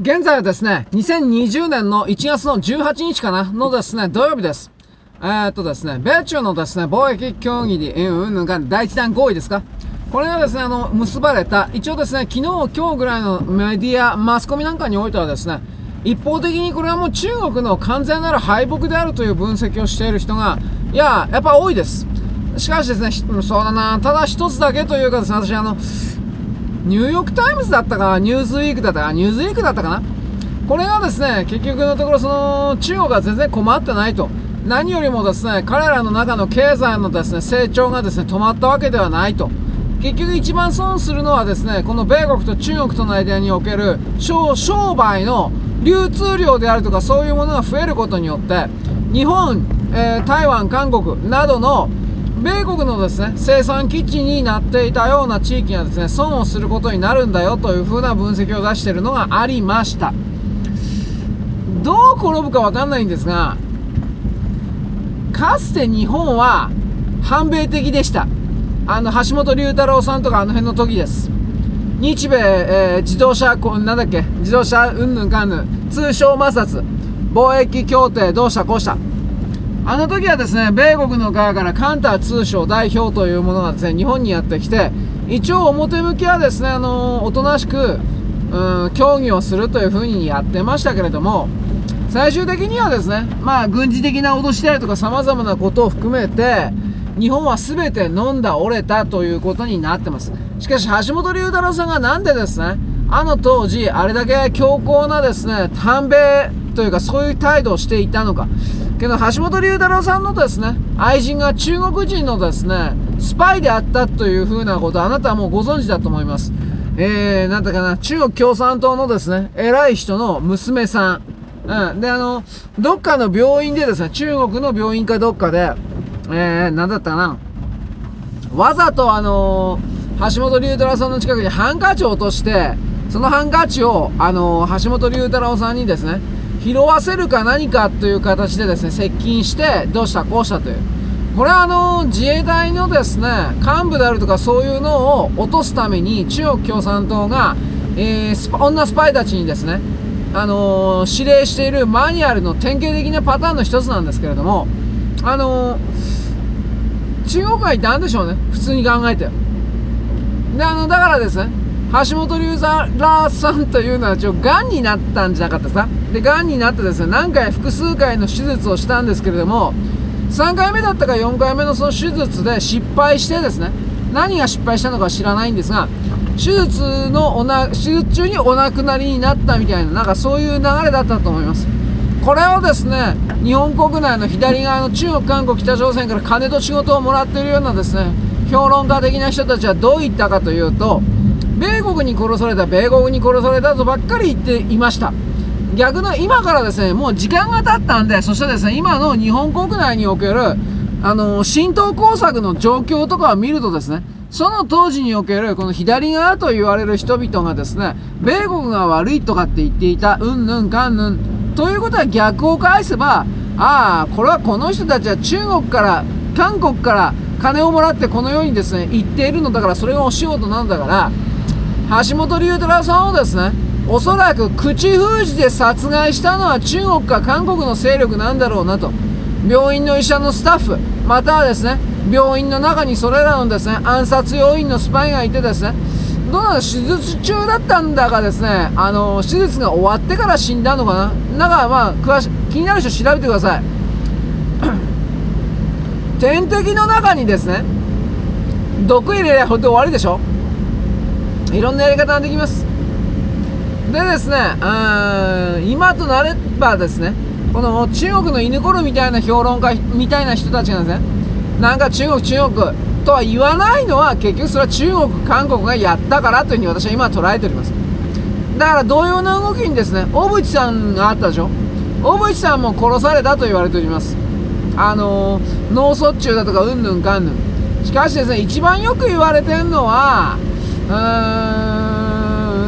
現在はですね、2020年の1月の18日かなのですね、土曜日です。えー、っとですね、米中のですね、貿易協議に、うんぬんが第一弾合意ですかこれがですね、あの、結ばれた、一応ですね、昨日、今日ぐらいのメディア、マスコミなんかにおいてはですね、一方的にこれはもう中国の完全なる敗北であるという分析をしている人が、いや、やっぱ多いです。しかしですね、そうだな、ただ一つだけというかですね、私あの、ニューヨークタイムズだったか、ニューズウィークだったか、ニューズウィークだったかな？これがですね、結局のところその、中国は全然困ってないと。何よりもですね、彼らの中の経済のですね、成長がですね、止まったわけではないと。結局一番損するのはですね、この米国と中国との間における商売の流通量であるとかそういうものが増えることによって、日本、えー、台湾、韓国などの米国のですね、生産基地になっていたような地域がですね、損をすることになるんだよという風な分析を出しているのがありました。どう転ぶかわかんないんですが、かつて日本は反米的でした。あの、橋本龍太郎さんとかあの辺の時です。日米、えー、自動車、なんだっけ、自動車うんぬんかんぬん、通商摩擦、貿易協定どうしたこうした。あの時はですね、米国の側からカンター通商代表というものがですね、日本にやってきて、一応表向きはですね、あの、おとなしく、うん、協議をするというふうにやってましたけれども、最終的にはですね、まあ、軍事的な脅しであるとか様々なことを含めて、日本は全て飲んだ折れたということになってます。しかし、橋本龍太郎さんがなんでですね、あの当時、あれだけ強硬なですね、反米というかそういう態度をしていたのか。けど、橋本龍太郎さんのですね、愛人が中国人のですね、スパイであったというふうなこと、あなたはもうご存知だと思います。えー、なんだかな、中国共産党のですね、偉い人の娘さん。うん。で、あの、どっかの病院でですね、中国の病院かどっかで、えー、なんだったかな。わざとあのー、橋本龍太郎さんの近くにハンカチを落として、そのハンカチを、あのー、橋本龍太郎さんにですね、拾わせるか何かという形でですね、接近して、どうしたこうしたという。これはあの、自衛隊のですね、幹部であるとかそういうのを落とすために、中国共産党が、えー、女スパイたちにですね、あのー、指令しているマニュアルの典型的なパターンの一つなんですけれども、あのー、中国がいたんでしょうね。普通に考えて。で、あの、だからですね、橋本龍太さんというのは一応癌になったんじゃなかったですか？で、癌になってですね、何回複数回の手術をしたんですけれども、3回目だったか4回目のその手術で失敗してですね、何が失敗したのか知らないんですが、手術のおな、手術中にお亡くなりになったみたいな、なんかそういう流れだったと思います。これをですね、日本国内の左側の中国、韓国、北朝鮮から金と仕事をもらっているようなですね、評論家的な人たちはどう言ったかというと、国に殺された、米国に殺されたとばっかり言っていました。逆の今からですね、もう時間が経ったんで、そしてですね、今の日本国内における、あの、浸透工作の状況とかを見るとですね、その当時におけるこの左側と言われる人々がですね、米国が悪いとかって言っていた、うんぬんかんぬん。ということは逆を返せば、ああ、これはこの人たちは中国から、韓国から金をもらってこのようにですね、言っているのだから、それがお仕事なんだから、橋本龍太郎さんをですね、おそらく口封じで殺害したのは中国か韓国の勢力なんだろうなと。病院の医者のスタッフ、またはですね、病院の中にそれらのですね、暗殺要員のスパイがいてですね、どうなの手術中だったんだがですね、あの、手術が終わってから死んだのかななんかまあ、詳し気になる人調べてください。点滴の中にですね、毒入れりゃほんと終わりでしょいろんなやり方ができます。でですね、うん、今となればですね、この中国の犬ころみたいな評論家みたいな人たちがですね、なんか中国、中国とは言わないのは結局それは中国、韓国がやったからというふうに私は今捉えております。だから同様な動きにですね、小渕さんがあったでしょ小渕さんも殺されたと言われております。あの、脳卒中だとかうんぬんかんぬん。しかしですね、一番よく言われてるのは、うー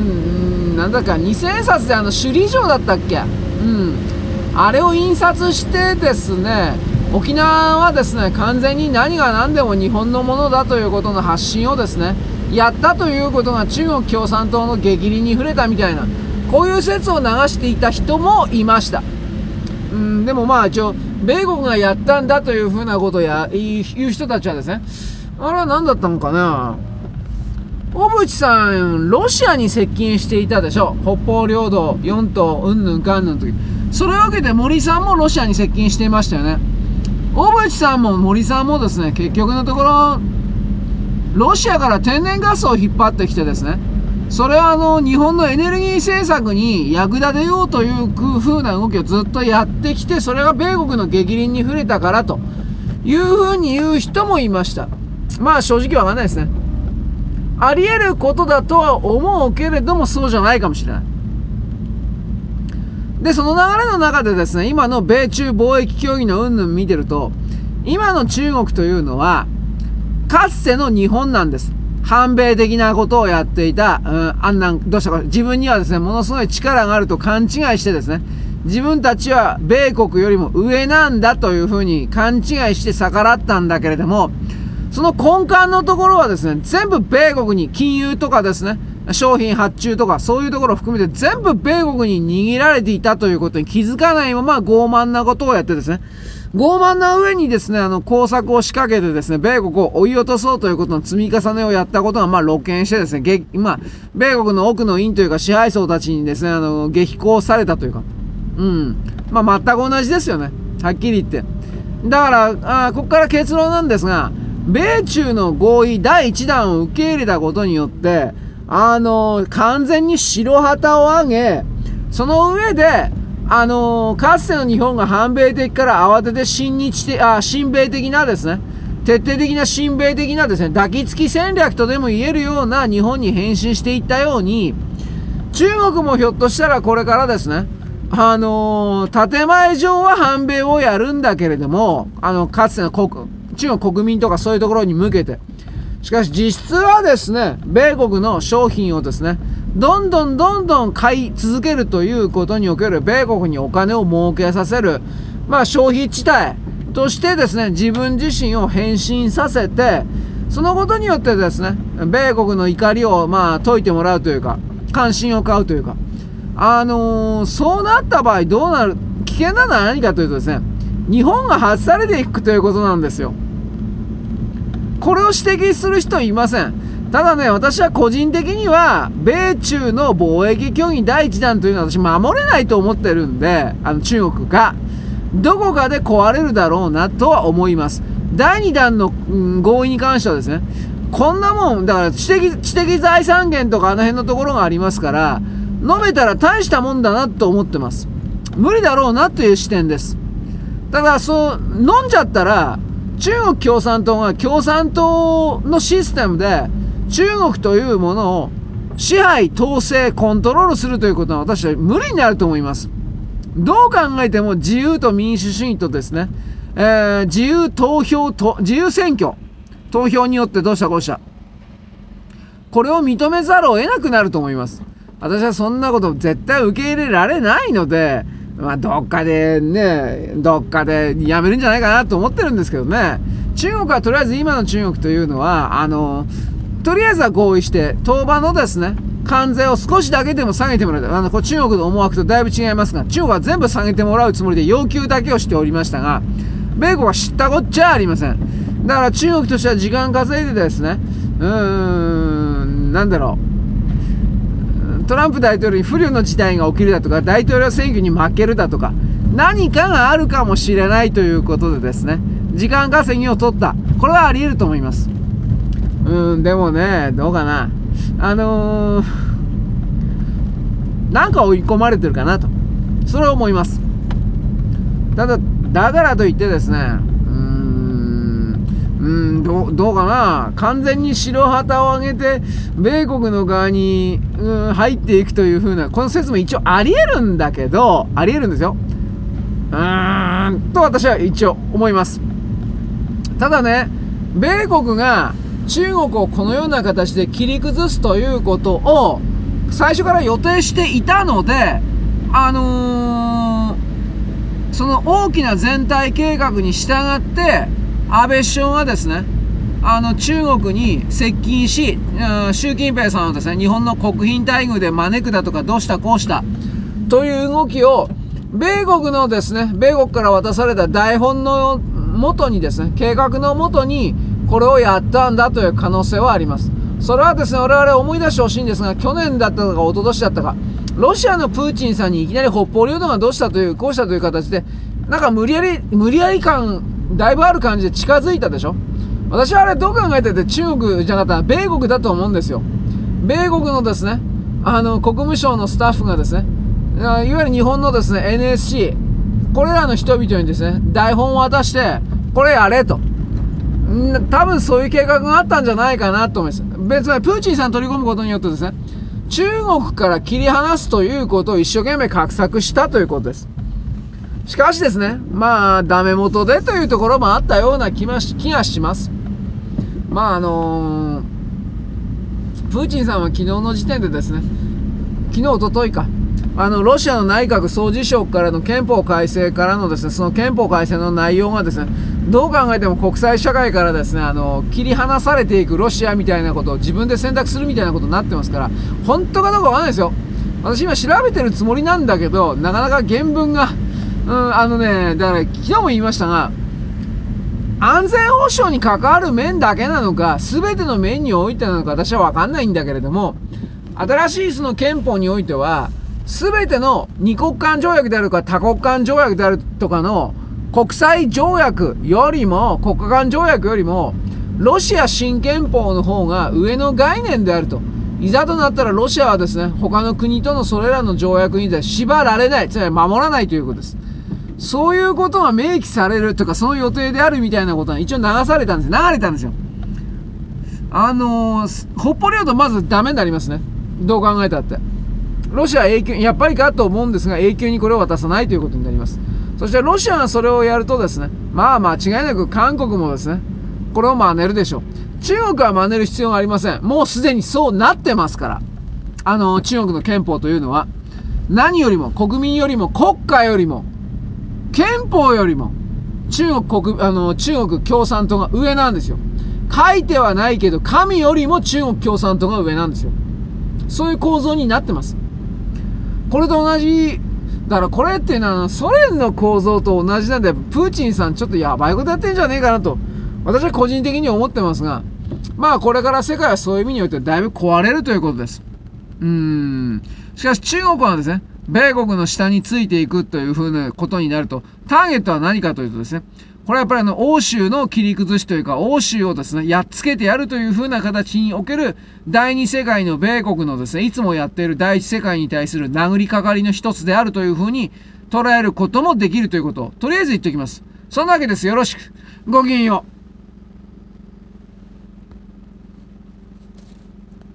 ん、なんだか2000円札であの首里城だったっけ？うん。あれを印刷してですね、沖縄はですね、完全に何が何でも日本のものだということの発信をですね、やったということが中国共産党の激励に触れたみたいな、こういう説を流していた人もいました。うん、でもまあ一応、米国がやったんだというふうなことをや言う人たちはですね、あれは何だったのかな？小渕さん、ロシアに接近していたでしょ。北方領土、4島、うんぬんかんぬんの時。それを受けて森さんもロシアに接近していましたよね。小渕さんも森さんもですね、結局のところ、ロシアから天然ガスを引っ張ってきてですね、それはあの、日本のエネルギー政策に役立てようという風な動きをずっとやってきて、それが米国の激鱗に触れたからという風に言う人もいました。まあ正直わかんないですね。あり得ることだとは思うけれども、そうじゃないかもしれない。で、その流れの中でですね、今の米中貿易協議の云々見てると、今の中国というのは、かつての日本なんです。反米的なことをやっていた、うん、あんなん、どうしたか、自分にはですね、ものすごい力があると勘違いしてですね、自分たちは米国よりも上なんだというふうに勘違いして逆らったんだけれども、その根幹のところはですね、全部米国に金融とかですね、商品発注とかそういうところを含めて全部米国に握られていたということに気づかないまま傲慢なことをやってですね、傲慢な上にですね、あの、工作を仕掛けてですね、米国を追い落とそうということの積み重ねをやったことが、まあ、露見してですね、まあ、米国の奥の院というか支配層たちにですね、あの、激高されたというか、うん。まあ、全く同じですよね。はっきり言って。だから、あここから結論なんですが、米中の合意第1弾を受け入れたことによって、あの、完全に白旗を上げ、その上で、あのかつての日本が反米的から慌てて親日的、あ、親米的なですね、徹底的な親米的なですね、抱きつき戦略とでも言えるような日本に変身していったように、中国もひょっとしたらこれからですね、あの、建前上は反米をやるんだけれども、あの、かつての国、中国国民とかそういうところに向けて、しかし実質はですね、米国の商品をですね、どんどんどんどん買い続けるということにおける米国にお金を儲けさせる、まあ消費地帯としてですね、自分自身を変身させて、そのことによってですね、米国の怒りをまあ解いてもらうというか、関心を買うというか、あのー、そうなった場合どうなる、危険なのは何かというとですね、日本が外されていくということなんですよ。これを指摘する人いません。ただね、私は個人的には、米中の貿易協議第1弾というのは私守れないと思ってるんで、あの中国が、どこかで壊れるだろうなとは思います。第2弾の、うん、合意に関してはですね、こんなもん、だから知的、知的財産権とかあの辺のところがありますから、飲めたら大したもんだなと思ってます。無理だろうなという視点です。ただ、そう、飲んじゃったら、中国共産党が共産党のシステムで中国というものを支配、統制、コントロールするということは私は無理になると思います。どう考えても自由と民主主義とですね、えー、自由投票と、自由選挙、投票によってどうしたこうした。これを認めざるを得なくなると思います。私はそんなこと絶対受け入れられないので、まあ、どっかでね、どっかでやめるんじゃないかなと思ってるんですけどね。中国はとりあえず今の中国というのは、あの、とりあえずは合意して、当場のですね、関税を少しだけでも下げてもらう。あの、これ中国の思惑とだいぶ違いますが、中国は全部下げてもらうつもりで要求だけをしておりましたが、米国は知ったこっちゃありません。だから中国としては時間稼いでですね、うーん、なんだろう。トランプ大統領に不慮の事態が起きるだとか、大統領選挙に負けるだとか、何かがあるかもしれないということでですね、時間稼ぎを取った。これはあり得ると思います。うん、でもね、どうかな。あのー、なんか追い込まれてるかなと。それは思います。ただ、だからといってですね、うんどう、どうかな完全に白旗を上げて、米国の側に、うん、入っていくという風な、この説も一応あり得るんだけど、あり得るんですよ。うーん、と私は一応思います。ただね、米国が中国をこのような形で切り崩すということを、最初から予定していたので、あのー、その大きな全体計画に従って、安倍首相はですね、あの、中国に接近し、習近平さんをですね、日本の国賓待遇で招くだとか、どうしたこうした、という動きを、米国のですね、米国から渡された台本のもとにですね、計画のもとに、これをやったんだという可能性はあります。それはですね、我々思い出してほしいんですが、去年だったのか、一昨年だったか、ロシアのプーチンさんにいきなり北方領土がどうしたという、こうしたという形で、なんか無理やり、無理やり感、だいぶある感じで近づいたでしょ？私はあれどう考えてて中国じゃなかった米国だと思うんですよ。米国のですね、あの、国務省のスタッフがですね、いわゆる日本のですね、NSC、これらの人々にですね、台本を渡して、これやれと。多分そういう計画があったんじゃないかなと思います。別にプーチンさん取り込むことによってですね、中国から切り離すということを一生懸命画策したということです。しかしですね、まあ、ダメ元でというところもあったような気がします。まあ、あのー、プーチンさんは昨日の時点でですね、昨日、おとといか、あの、ロシアの内閣総辞職からの憲法改正からのですね、その憲法改正の内容がですね、どう考えても国際社会からですね、あの、切り離されていくロシアみたいなことを自分で選択するみたいなことになってますから、本当かどうかわかんないですよ。私今調べてるつもりなんだけど、なかなか原文が、うん、あのね、だから昨日も言いましたが、安全保障に関わる面だけなのか、全ての面においてなのか私はわかんないんだけれども、新しいその憲法においては、全ての二国間条約であるか多国間条約であるとかの国際条約よりも、国家間条約よりも、ロシア新憲法の方が上の概念であると。いざとなったらロシアはですね、他の国とのそれらの条約に縛られない、つまり守らないということです。そういうことが明記されるとか、その予定であるみたいなことは一応流されたんです。流れたんですよ。あのー、北方領土まずダメになりますね。どう考えたって。ロシア永久、やっぱりかと思うんですが、永久にこれを渡さないということになります。そしてロシアがそれをやるとですね、まあ間違いなく韓国もですね、これを真似るでしょう。中国は真似る必要がありません。もうすでにそうなってますから。あの、中国の憲法というのは、何よりも、国民よりも、国家よりも、憲法よりも、中国国、あの、中国共産党が上なんですよ。書いてはないけど、神よりも中国共産党が上なんですよ。そういう構造になってます。これと同じだからこれっていうのはソ連の構造と同じなんで、プーチンさんちょっとやばいことやってんじゃねえかなと、私は個人的に思ってますが、まあこれから世界はそういう意味においてだいぶ壊れるということです。うーん。しかし中国はですね、米国の下についていくというふうなことになると、ターゲットは何かというとですね、これはやっぱりあの、欧州の切り崩しというか、欧州をですね、やっつけてやるという風な形における、第二世界の米国のですね、いつもやっている第一世界に対する殴りかかりの一つであるという風に捉えることもできるということを、とりあえず言っておきます。そんなわけです。よろしく。ごきげんよう。